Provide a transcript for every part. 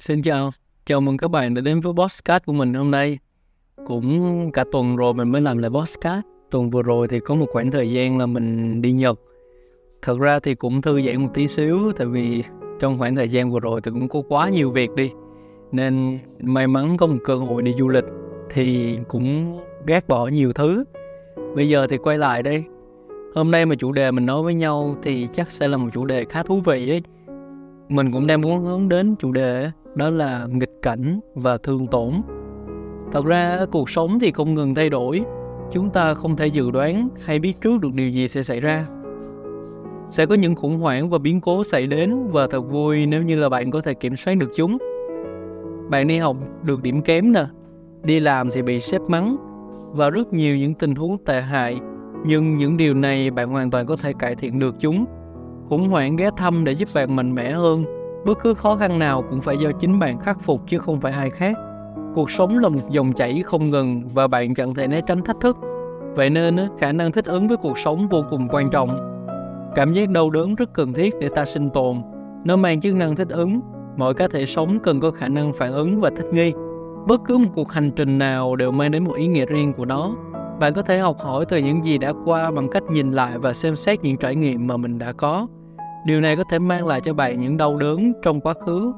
Xin chào, chào mừng các bạn đã đến với podcast của mình hôm nay. Cũng cả tuần rồi mình mới làm lại podcast. Tuần vừa rồi thì có một khoảng thời gian là mình đi Nhật. Thật ra thì cũng thư giãn một tí xíu tại vì trong khoảng thời gian vừa rồi thì cũng có quá nhiều việc đi. Nên may mắn có một cơ hội đi du lịch thì cũng gác bỏ nhiều thứ. Bây giờ thì quay lại đây. Hôm nay mà chủ đề mình nói với nhau thì chắc sẽ là một chủ đề khá thú vị ấy. Mình cũng đang muốn hướng đến chủ đề đó là nghịch cảnh và thương tổn. Thật ra, cuộc sống thì không ngừng thay đổi. Chúng ta không thể dự đoán hay biết trước được điều gì sẽ xảy ra. Sẽ có những khủng hoảng và biến cố xảy đến và thật vui nếu như là bạn có thể kiểm soát được chúng. Bạn đi học được điểm kém nè, đi làm thì bị sếp mắng và rất nhiều những tình huống tệ hại, nhưng những điều này bạn hoàn toàn có thể cải thiện được chúng. Khủng hoảng ghé thăm để giúp bạn mạnh mẽ hơn bất cứ khó khăn nào cũng phải do chính bạn khắc phục chứ không phải ai khác. Cuộc sống là một dòng chảy không ngừng và bạn chẳng thể né tránh thách thức. Vậy nên khả năng thích ứng với cuộc sống vô cùng quan trọng. Cảm giác đau đớn rất cần thiết để ta sinh tồn. Nó mang chức năng thích ứng. Mọi cá thể sống cần có khả năng phản ứng và thích nghi. Bất cứ một cuộc hành trình nào đều mang đến một ý nghĩa riêng của nó. Bạn có thể học hỏi từ những gì đã qua bằng cách nhìn lại và xem xét những trải nghiệm mà mình đã có điều này có thể mang lại cho bạn những đau đớn trong quá khứ.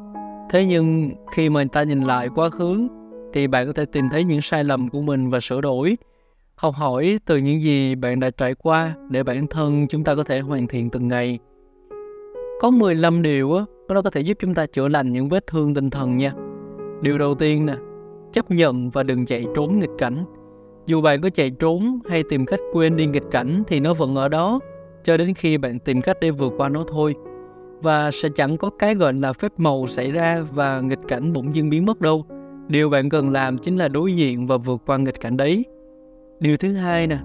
Thế nhưng, khi mà ta nhìn lại quá khứ, thì bạn có thể tìm thấy những sai lầm của mình và sửa đổi. Học hỏi từ những gì bạn đã trải qua để bản thân chúng ta có thể hoàn thiện từng ngày. Có 15 điều á, nó có thể giúp chúng ta chữa lành những vết thương tinh thần nha. Điều đầu tiên nè, chấp nhận và đừng chạy trốn nghịch cảnh. Dù bạn có chạy trốn hay tìm cách quên đi nghịch cảnh thì nó vẫn ở đó cho đến khi bạn tìm cách để vượt qua nó thôi. Và sẽ chẳng có cái gọi là phép màu xảy ra và nghịch cảnh bỗng dưng biến mất đâu. Điều bạn cần làm chính là đối diện và vượt qua nghịch cảnh đấy. Điều thứ hai nè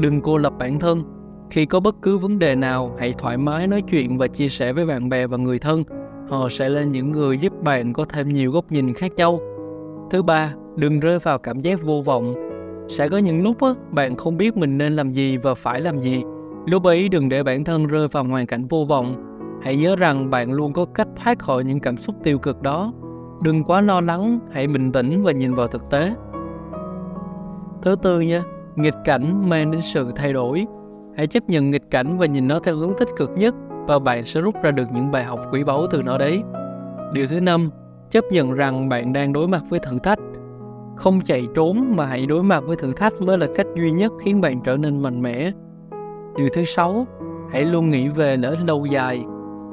đừng cô lập bản thân. Khi có bất cứ vấn đề nào hãy thoải mái nói chuyện và chia sẻ với bạn bè và người thân. Họ sẽ là những người giúp bạn có thêm nhiều góc nhìn khác nhau. Thứ ba đừng rơi vào cảm giác vô vọng. Sẽ có những lúc á, bạn không biết mình nên làm gì và phải làm gì. Lúc ấy đừng để bản thân rơi vào hoàn cảnh vô vọng. Hãy nhớ rằng bạn luôn có cách thoát khỏi những cảm xúc tiêu cực đó. Đừng quá lo lắng, hãy bình tĩnh và nhìn vào thực tế. Thứ tư nha, nghịch cảnh mang đến sự thay đổi. Hãy chấp nhận nghịch cảnh và nhìn nó theo hướng tích cực nhất và bạn sẽ rút ra được những bài học quý báu từ nó đấy. Điều thứ năm, chấp nhận rằng bạn đang đối mặt với thử thách. Không chạy trốn mà hãy đối mặt với thử thách mới là cách duy nhất khiến bạn trở nên mạnh mẽ Điều thứ sáu, hãy luôn nghĩ về lợi ích lâu dài.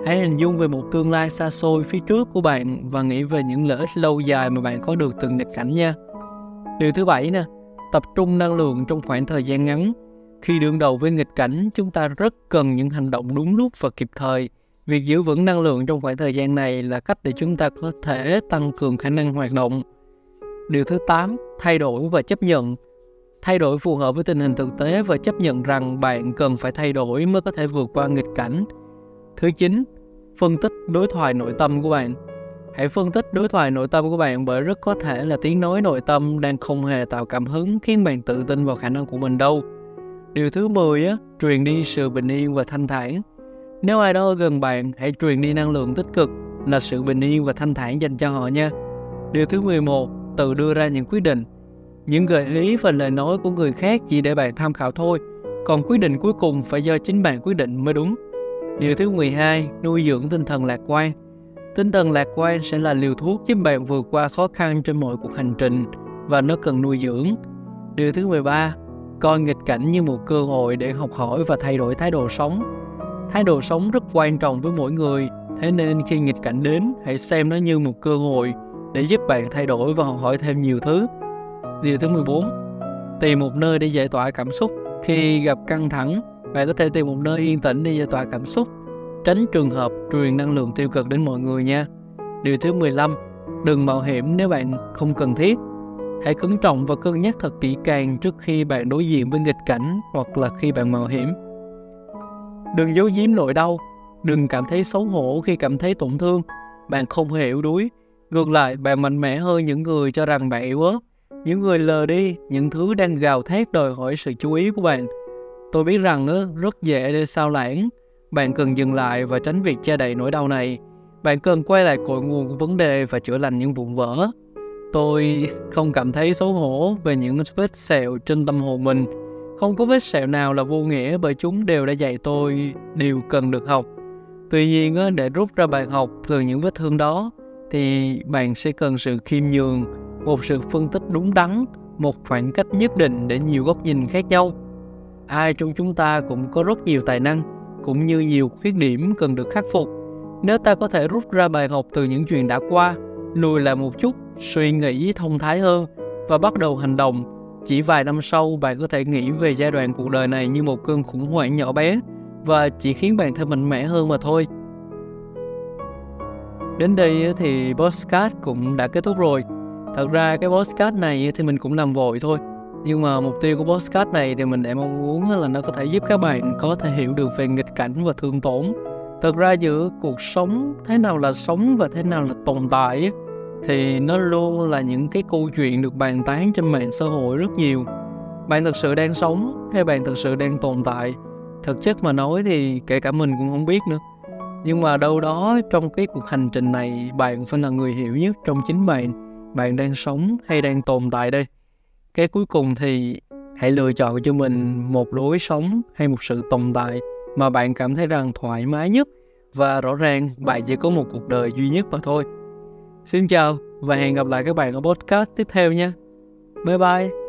Hãy hình dung về một tương lai xa xôi phía trước của bạn và nghĩ về những lợi ích lâu dài mà bạn có được từ nghịch cảnh nha. Điều thứ bảy nè, tập trung năng lượng trong khoảng thời gian ngắn. Khi đương đầu với nghịch cảnh, chúng ta rất cần những hành động đúng lúc và kịp thời. Việc giữ vững năng lượng trong khoảng thời gian này là cách để chúng ta có thể tăng cường khả năng hoạt động. Điều thứ 8, thay đổi và chấp nhận thay đổi phù hợp với tình hình thực tế và chấp nhận rằng bạn cần phải thay đổi mới có thể vượt qua nghịch cảnh. Thứ 9, phân tích đối thoại nội tâm của bạn. Hãy phân tích đối thoại nội tâm của bạn bởi rất có thể là tiếng nói nội tâm đang không hề tạo cảm hứng khiến bạn tự tin vào khả năng của mình đâu. Điều thứ 10 á, truyền đi sự bình yên và thanh thản. Nếu ai đó ở gần bạn, hãy truyền đi năng lượng tích cực là sự bình yên và thanh thản dành cho họ nha. Điều thứ 11, tự đưa ra những quyết định những gợi ý và lời nói của người khác chỉ để bạn tham khảo thôi, còn quyết định cuối cùng phải do chính bạn quyết định mới đúng. Điều thứ 12, nuôi dưỡng tinh thần lạc quan. Tinh thần lạc quan sẽ là liều thuốc giúp bạn vượt qua khó khăn trên mọi cuộc hành trình và nó cần nuôi dưỡng. Điều thứ 13, coi nghịch cảnh như một cơ hội để học hỏi và thay đổi thái độ sống. Thái độ sống rất quan trọng với mỗi người, thế nên khi nghịch cảnh đến, hãy xem nó như một cơ hội để giúp bạn thay đổi và học hỏi thêm nhiều thứ Điều thứ 14 Tìm một nơi để giải tỏa cảm xúc. Khi gặp căng thẳng, bạn có thể tìm một nơi yên tĩnh để giải tỏa cảm xúc. Tránh trường hợp truyền năng lượng tiêu cực đến mọi người nha. Điều thứ 15 Đừng mạo hiểm nếu bạn không cần thiết. Hãy cẩn trọng và cân nhắc thật kỹ càng trước khi bạn đối diện với nghịch cảnh hoặc là khi bạn mạo hiểm. Đừng giấu giếm nỗi đau, đừng cảm thấy xấu hổ khi cảm thấy tổn thương. Bạn không hề yếu đuối. Ngược lại, bạn mạnh mẽ hơn những người cho rằng bạn yếu ớt những người lờ đi, những thứ đang gào thét đòi hỏi sự chú ý của bạn. Tôi biết rằng rất dễ để sao lãng. Bạn cần dừng lại và tránh việc che đậy nỗi đau này. Bạn cần quay lại cội nguồn của vấn đề và chữa lành những vụn vỡ. Tôi không cảm thấy xấu hổ về những vết sẹo trên tâm hồn mình. Không có vết sẹo nào là vô nghĩa bởi chúng đều đã dạy tôi điều cần được học. Tuy nhiên để rút ra bài học từ những vết thương đó, thì bạn sẽ cần sự khiêm nhường một sự phân tích đúng đắn, một khoảng cách nhất định để nhiều góc nhìn khác nhau. Ai trong chúng ta cũng có rất nhiều tài năng, cũng như nhiều khuyết điểm cần được khắc phục. Nếu ta có thể rút ra bài học từ những chuyện đã qua, lùi lại một chút, suy nghĩ thông thái hơn và bắt đầu hành động, chỉ vài năm sau bạn có thể nghĩ về giai đoạn cuộc đời này như một cơn khủng hoảng nhỏ bé và chỉ khiến bạn thêm mạnh mẽ hơn mà thôi. Đến đây thì postcard cũng đã kết thúc rồi thật ra cái postcard này thì mình cũng làm vội thôi. Nhưng mà mục tiêu của postcard này thì mình để mong muốn là nó có thể giúp các bạn có thể hiểu được về nghịch cảnh và thương tổn. Thật ra giữa cuộc sống thế nào là sống và thế nào là tồn tại thì nó luôn là những cái câu chuyện được bàn tán trên mạng xã hội rất nhiều. Bạn thực sự đang sống hay bạn thực sự đang tồn tại? Thực chất mà nói thì kể cả mình cũng không biết nữa. Nhưng mà đâu đó trong cái cuộc hành trình này, bạn phải là người hiểu nhất trong chính bạn bạn đang sống hay đang tồn tại đây? Cái cuối cùng thì hãy lựa chọn cho mình một lối sống hay một sự tồn tại mà bạn cảm thấy rằng thoải mái nhất. Và rõ ràng bạn chỉ có một cuộc đời duy nhất mà thôi. Xin chào và hẹn gặp lại các bạn ở podcast tiếp theo nha. Bye bye.